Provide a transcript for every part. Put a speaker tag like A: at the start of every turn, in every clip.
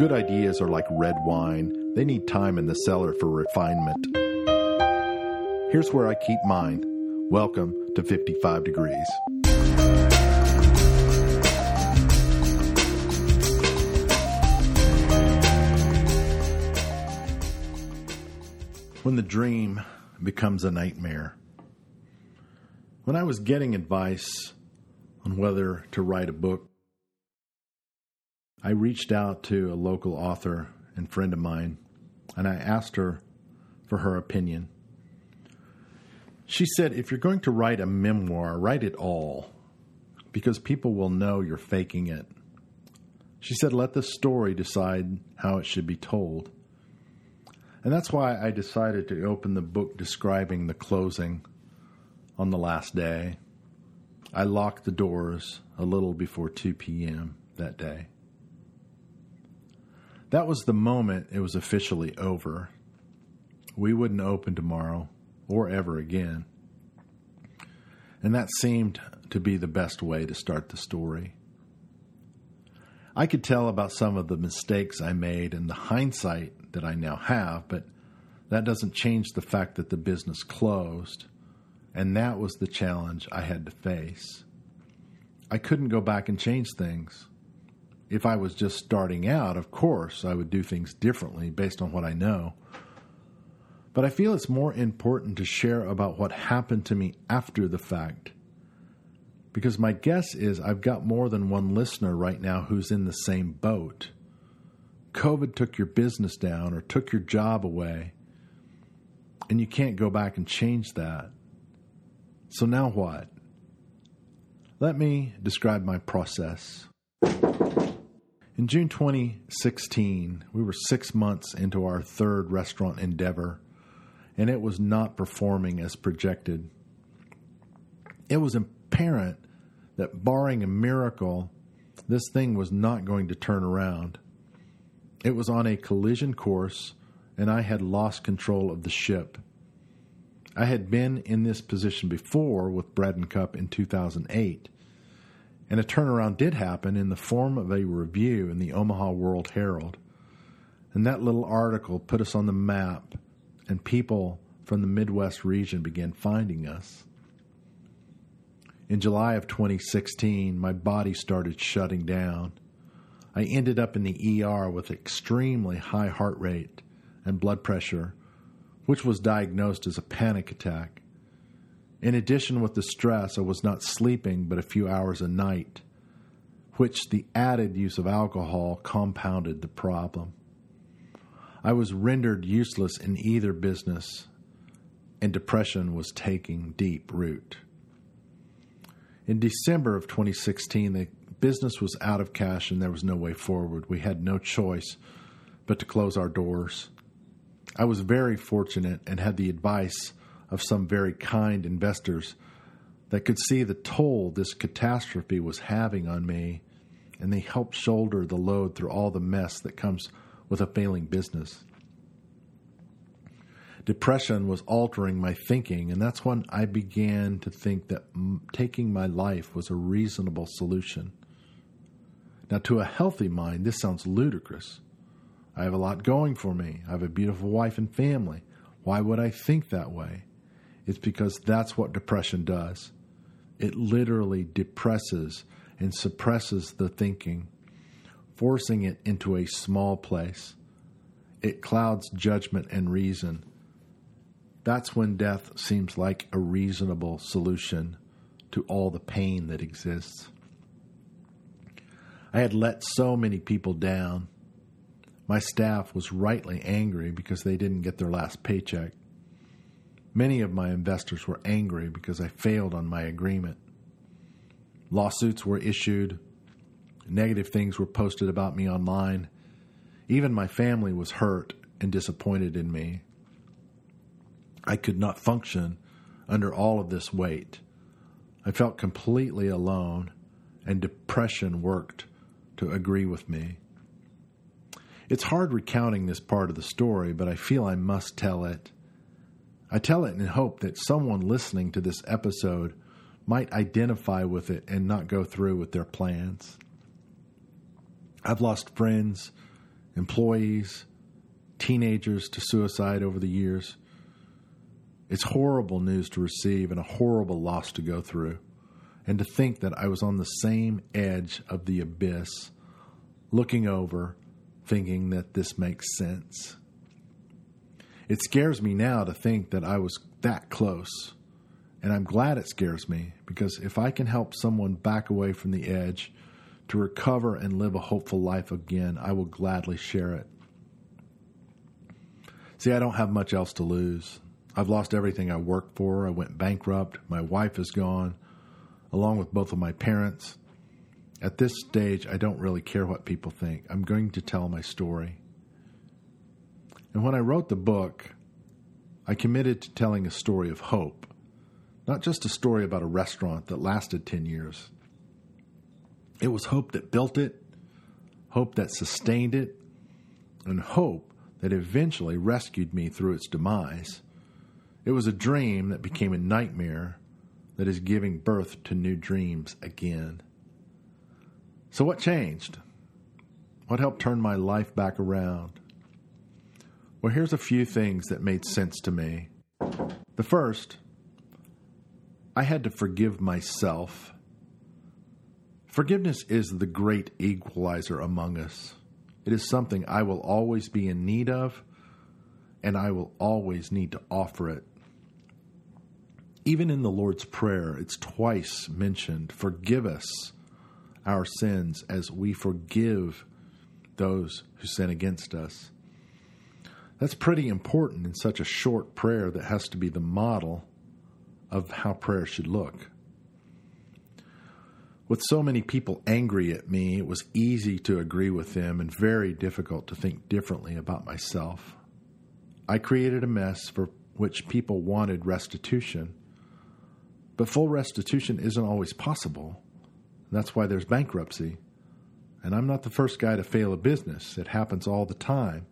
A: Good ideas are like red wine, they need time in the cellar for refinement. Here's where I keep mine. Welcome to 55 Degrees. When the dream becomes a nightmare. When I was getting advice on whether to write a book, I reached out to a local author and friend of mine and I asked her for her opinion. She said, if you're going to write a memoir, write it all because people will know you're faking it. She said, let the story decide how it should be told. And that's why I decided to open the book describing the closing on the last day. I locked the doors a little before 2 p.m. that day. That was the moment it was officially over. We wouldn't open tomorrow or ever again. And that seemed to be the best way to start the story. I could tell about some of the mistakes I made and the hindsight that I now have, but that doesn't change the fact that the business closed, and that was the challenge I had to face. I couldn't go back and change things. If I was just starting out, of course, I would do things differently based on what I know. But I feel it's more important to share about what happened to me after the fact. Because my guess is I've got more than one listener right now who's in the same boat. COVID took your business down or took your job away, and you can't go back and change that. So now what? Let me describe my process. In June 2016, we were six months into our third restaurant endeavor and it was not performing as projected. It was apparent that, barring a miracle, this thing was not going to turn around. It was on a collision course, and I had lost control of the ship. I had been in this position before with Bread and Cup in 2008, and a turnaround did happen in the form of a review in the Omaha World Herald. And that little article put us on the map and people from the Midwest region began finding us. In July of 2016, my body started shutting down. I ended up in the ER with extremely high heart rate and blood pressure, which was diagnosed as a panic attack. In addition, with the stress, I was not sleeping but a few hours a night, which the added use of alcohol compounded the problem. I was rendered useless in either business, and depression was taking deep root. In December of 2016, the business was out of cash and there was no way forward. We had no choice but to close our doors. I was very fortunate and had the advice of some very kind investors that could see the toll this catastrophe was having on me, and they helped shoulder the load through all the mess that comes with a failing business. Depression was altering my thinking, and that's when I began to think that m- taking my life was a reasonable solution. Now, to a healthy mind, this sounds ludicrous. I have a lot going for me. I have a beautiful wife and family. Why would I think that way? It's because that's what depression does. It literally depresses and suppresses the thinking forcing it into a small place. It clouds judgment and reason. That's when death seems like a reasonable solution to all the pain that exists. I had let so many people down. My staff was rightly angry because they didn't get their last paycheck. Many of my investors were angry because I failed on my agreement. Lawsuits were issued, Negative things were posted about me online. Even my family was hurt and disappointed in me. I could not function under all of this weight. I felt completely alone, and depression worked to agree with me. It's hard recounting this part of the story, but I feel I must tell it. I tell it in hope that someone listening to this episode might identify with it and not go through with their plans. I've lost friends employees, teenagers to suicide over the years. It's horrible news to receive and a horrible loss to go through. And to think that I was on the same edge of the abyss, looking over, thinking that this makes sense. It scares me now to think that I was that close. And I'm glad it scares me because if I can help someone back away from the edge to recover and live a hopeful life again, I will gladly share it. See, I don't have much else to lose. I've lost everything I worked for. I went bankrupt. My wife is gone, along with both of my parents. At this stage, I don't really care what people think. I'm going to tell my story. And when I wrote the book, I committed to telling a story of hope, not just a story about a restaurant that lasted 10 years. It was hope that built it, hope that sustained it, and hope that eventually rescued me through its demise. It was a dream that became a nightmare that is giving birth to new dreams again. So, what changed? What helped turn my life back around? Well, here's a few things that made sense to me. The first, I had to forgive myself. Forgiveness is the great equalizer among us. It is something I will always be in need of, and I will always need to offer it even in the Lord's Prayer, it's twice mentioned forgive us our sins as we forgive those who sin against us. That's pretty important in such a short prayer that has to be the model of how prayer should look. With so many people angry at me, it was easy to agree with them and very difficult to think differently about myself. I created a mess for which people wanted restitution but full restitution isn't always possible. That's why there's bankruptcy. And I'm not the first guy to fail a business, it happens all the time.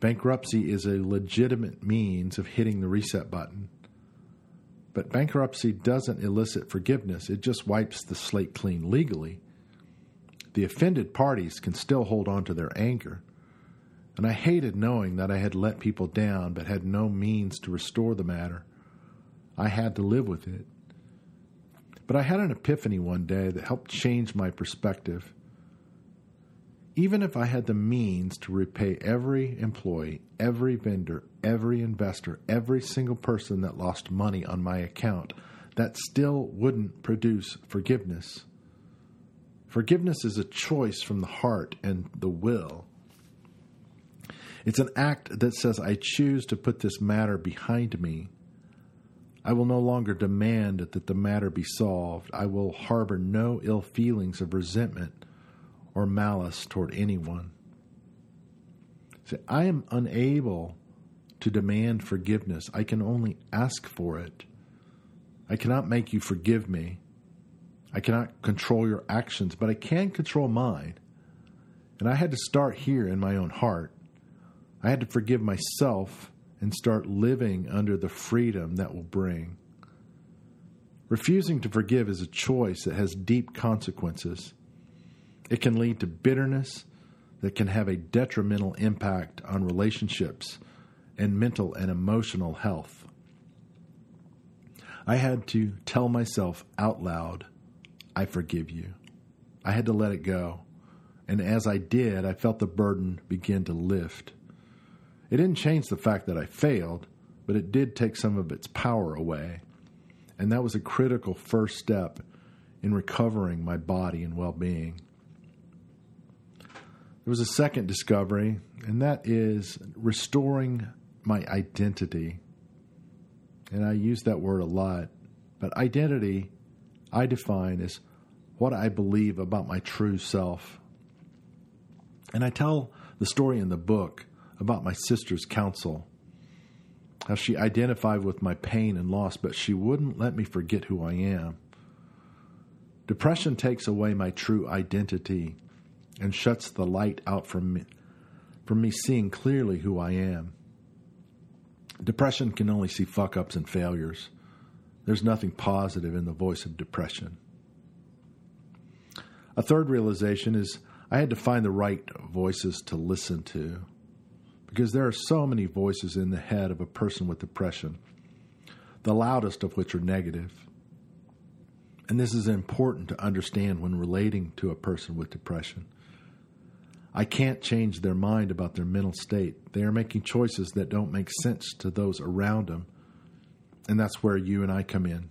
A: Bankruptcy is a legitimate means of hitting the reset button. But bankruptcy doesn't elicit forgiveness, it just wipes the slate clean legally. The offended parties can still hold on to their anger. And I hated knowing that I had let people down but had no means to restore the matter. I had to live with it. But I had an epiphany one day that helped change my perspective. Even if I had the means to repay every employee, every vendor, every investor, every single person that lost money on my account, that still wouldn't produce forgiveness. Forgiveness is a choice from the heart and the will. It's an act that says, I choose to put this matter behind me I will no longer demand that the matter be solved. I will harbor no ill feelings of resentment or malice toward anyone. See, I am unable to demand forgiveness. I can only ask for it. I cannot make you forgive me. I cannot control your actions, but I can control mine. And I had to start here in my own heart. I had to forgive myself and start living under the freedom that will bring. Refusing to forgive is a choice that has deep consequences. It can lead to bitterness that can have a detrimental impact on relationships and mental and emotional health. I had to tell myself out loud, I forgive you. I had to let it go. And as I did, I felt the burden begin to lift. It didn't change the fact that I failed, but it did take some of its power away. And that was a critical first step in recovering my body and well being. There was a second discovery, and that is restoring my identity. And I use that word a lot, but identity I define as what I believe about my true self. And I tell the story in the book about my sister's counsel, how she identified with my pain and loss, but she wouldn't let me forget who I am. Depression takes away my true identity and shuts the light out from me, from me seeing clearly who I am. Depression can only see fuck ups and failures. There's nothing positive in the voice of depression. A third realization is I had to find the right voices to listen to because there are so many voices in the head of a person with depression, the loudest of which are negative. And this is important to understand when relating to a person with depression. I can't change their mind about their mental state. They are making choices that don't make sense to those around them. And that's where you and I come in.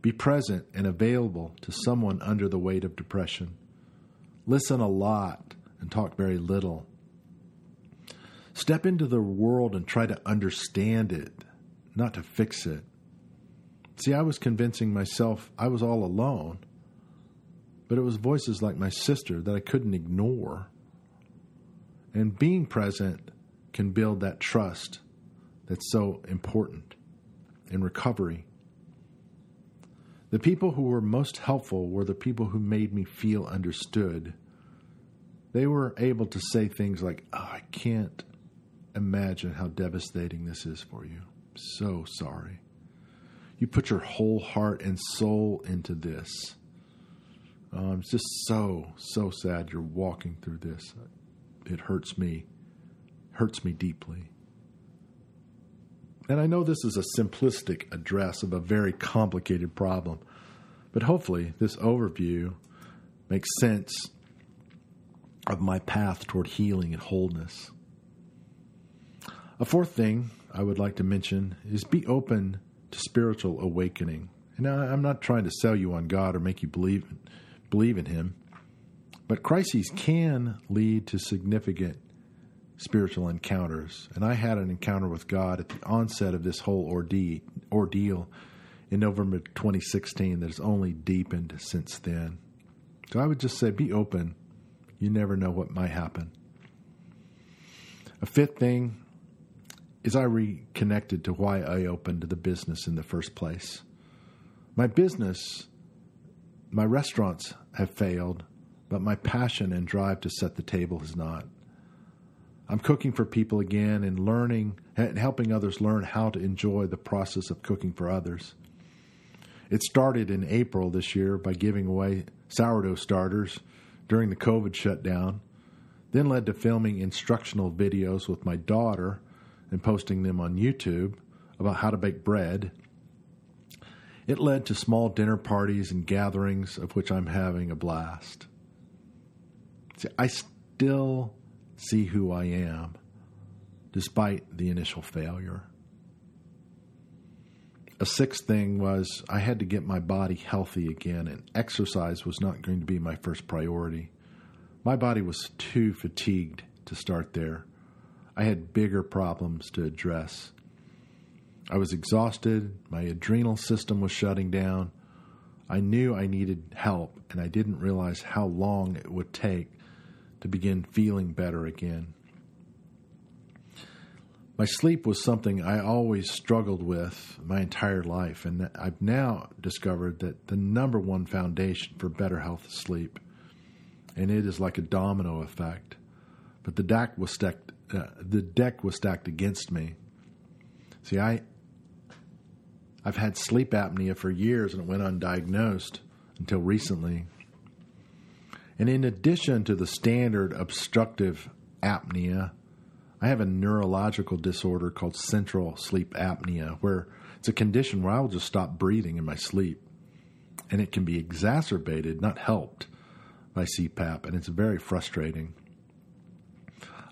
A: Be present and available to someone under the weight of depression. Listen a lot and talk very little. Step into the world and try to understand it, not to fix it. See, I was convincing myself I was all alone but it was voices like my sister that I couldn't ignore. And being present can build that trust that's so important in recovery. The people who were most helpful were the people who made me feel understood. They were able to say things like, oh, I can't imagine how devastating this is for you. I'm So sorry. You put your whole heart and soul into this. Um, it's just so, so sad you're walking through this. It hurts me, hurts me deeply. And I know this is a simplistic address of a very complicated problem, but hopefully this overview makes sense of my path toward healing and wholeness. A fourth thing I would like to mention is be open to spiritual awakening. And I'm not trying to sell you on God or make you believe believe in Him. But crises can lead to significant spiritual encounters. And I had an encounter with God at the onset of this whole ordeal, in November 2016 that has only deepened since then. So I would just say be open. You never know what might happen. A fifth thing is I reconnected to why I opened the business in the first place. My business my restaurants have failed, but my passion and drive to set the table has not. I'm cooking for people again and learning and helping others learn how to enjoy the process of cooking for others. It started in April this year by giving away sourdough starters during the COVID shutdown, then led to filming instructional videos with my daughter and posting them on YouTube about how to bake bread it led to small dinner parties and gatherings of which I'm having a blast. See, I still see who I am despite the initial failure. A sixth thing was I had to get my body healthy again, and exercise was not going to be my first priority. My body was too fatigued to start there. I had bigger problems to address. I was exhausted. My adrenal system was shutting down. I knew I needed help, and I didn't realize how long it would take to begin feeling better again. My sleep was something I always struggled with my entire life, and I've now discovered that the number one foundation for better health is sleep, and it is like a domino effect. But the deck was stacked. Uh, the deck was stacked against me. See, I I've had sleep apnea for years and it went undiagnosed until recently. And in addition to the standard obstructive apnea, I have a neurological disorder called central sleep apnea, where it's a condition where I will just stop breathing in my sleep. And it can be exacerbated, not helped, by CPAP, and it's very frustrating.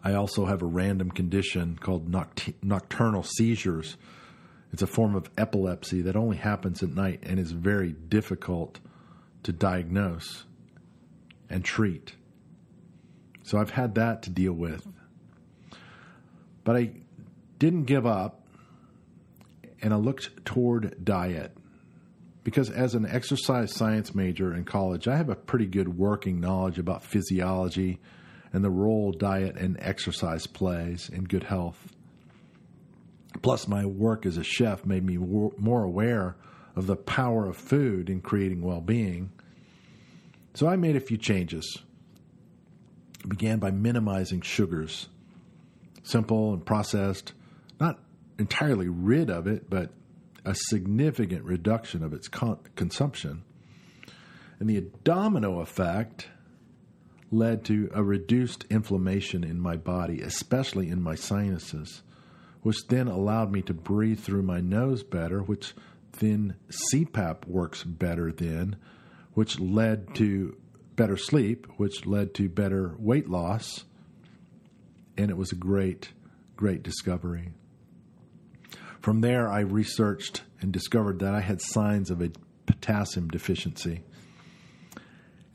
A: I also have a random condition called noct- nocturnal seizures, it's a form of epilepsy that only happens at night and is very difficult to diagnose and treat. So I've had that to deal with. But I didn't give up and I looked toward diet. Because as an exercise science major in college, I have a pretty good working knowledge about physiology and the role diet and exercise plays in good health. Plus, my work as a chef made me more aware of the power of food in creating well being. So I made a few changes. I began by minimizing sugars, simple and processed, not entirely rid of it, but a significant reduction of its con- consumption. And the domino effect led to a reduced inflammation in my body, especially in my sinuses, which then allowed me to breathe through my nose better, which then CPAP works better then, which led to better sleep, which led to better weight loss. And it was a great, great discovery. From there, I researched and discovered that I had signs of a potassium deficiency.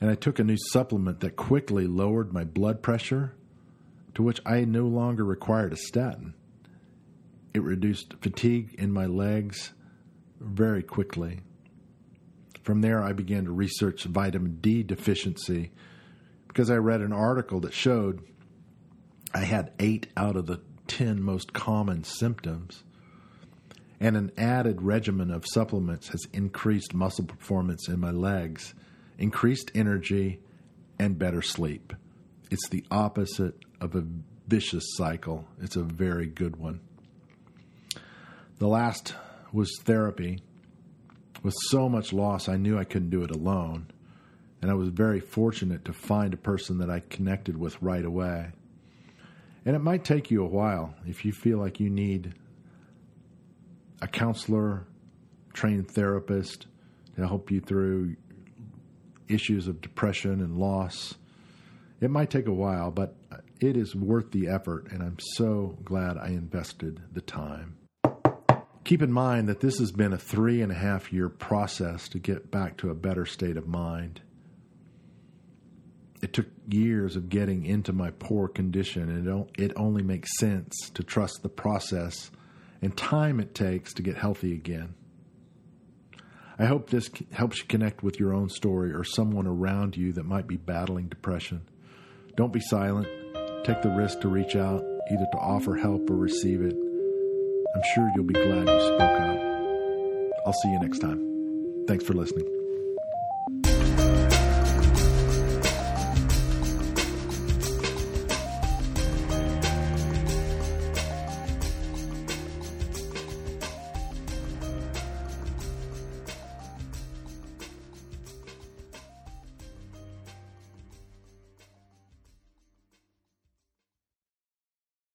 A: And I took a new supplement that quickly lowered my blood pressure, to which I no longer required a statin. It reduced fatigue in my legs very quickly. From there, I began to research vitamin D deficiency because I read an article that showed I had eight out of the 10 most common symptoms. And an added regimen of supplements has increased muscle performance in my legs, increased energy, and better sleep. It's the opposite of a vicious cycle. It's a very good one. The last was therapy. With so much loss, I knew I couldn't do it alone, and I was very fortunate to find a person that I connected with right away. And it might take you a while if you feel like you need a counselor, trained therapist to help you through issues of depression and loss. It might take a while, but it is worth the effort, and I'm so glad I invested the time. Keep in mind that this has been a three and a half year process to get back to a better state of mind. It took years of getting into my poor condition, and it only makes sense to trust the process and time it takes to get healthy again. I hope this helps you connect with your own story or someone around you that might be battling depression. Don't be silent. Take the risk to reach out, either to offer help or receive it. I'm sure you'll be glad you spoke up. I'll see you next time. Thanks for listening.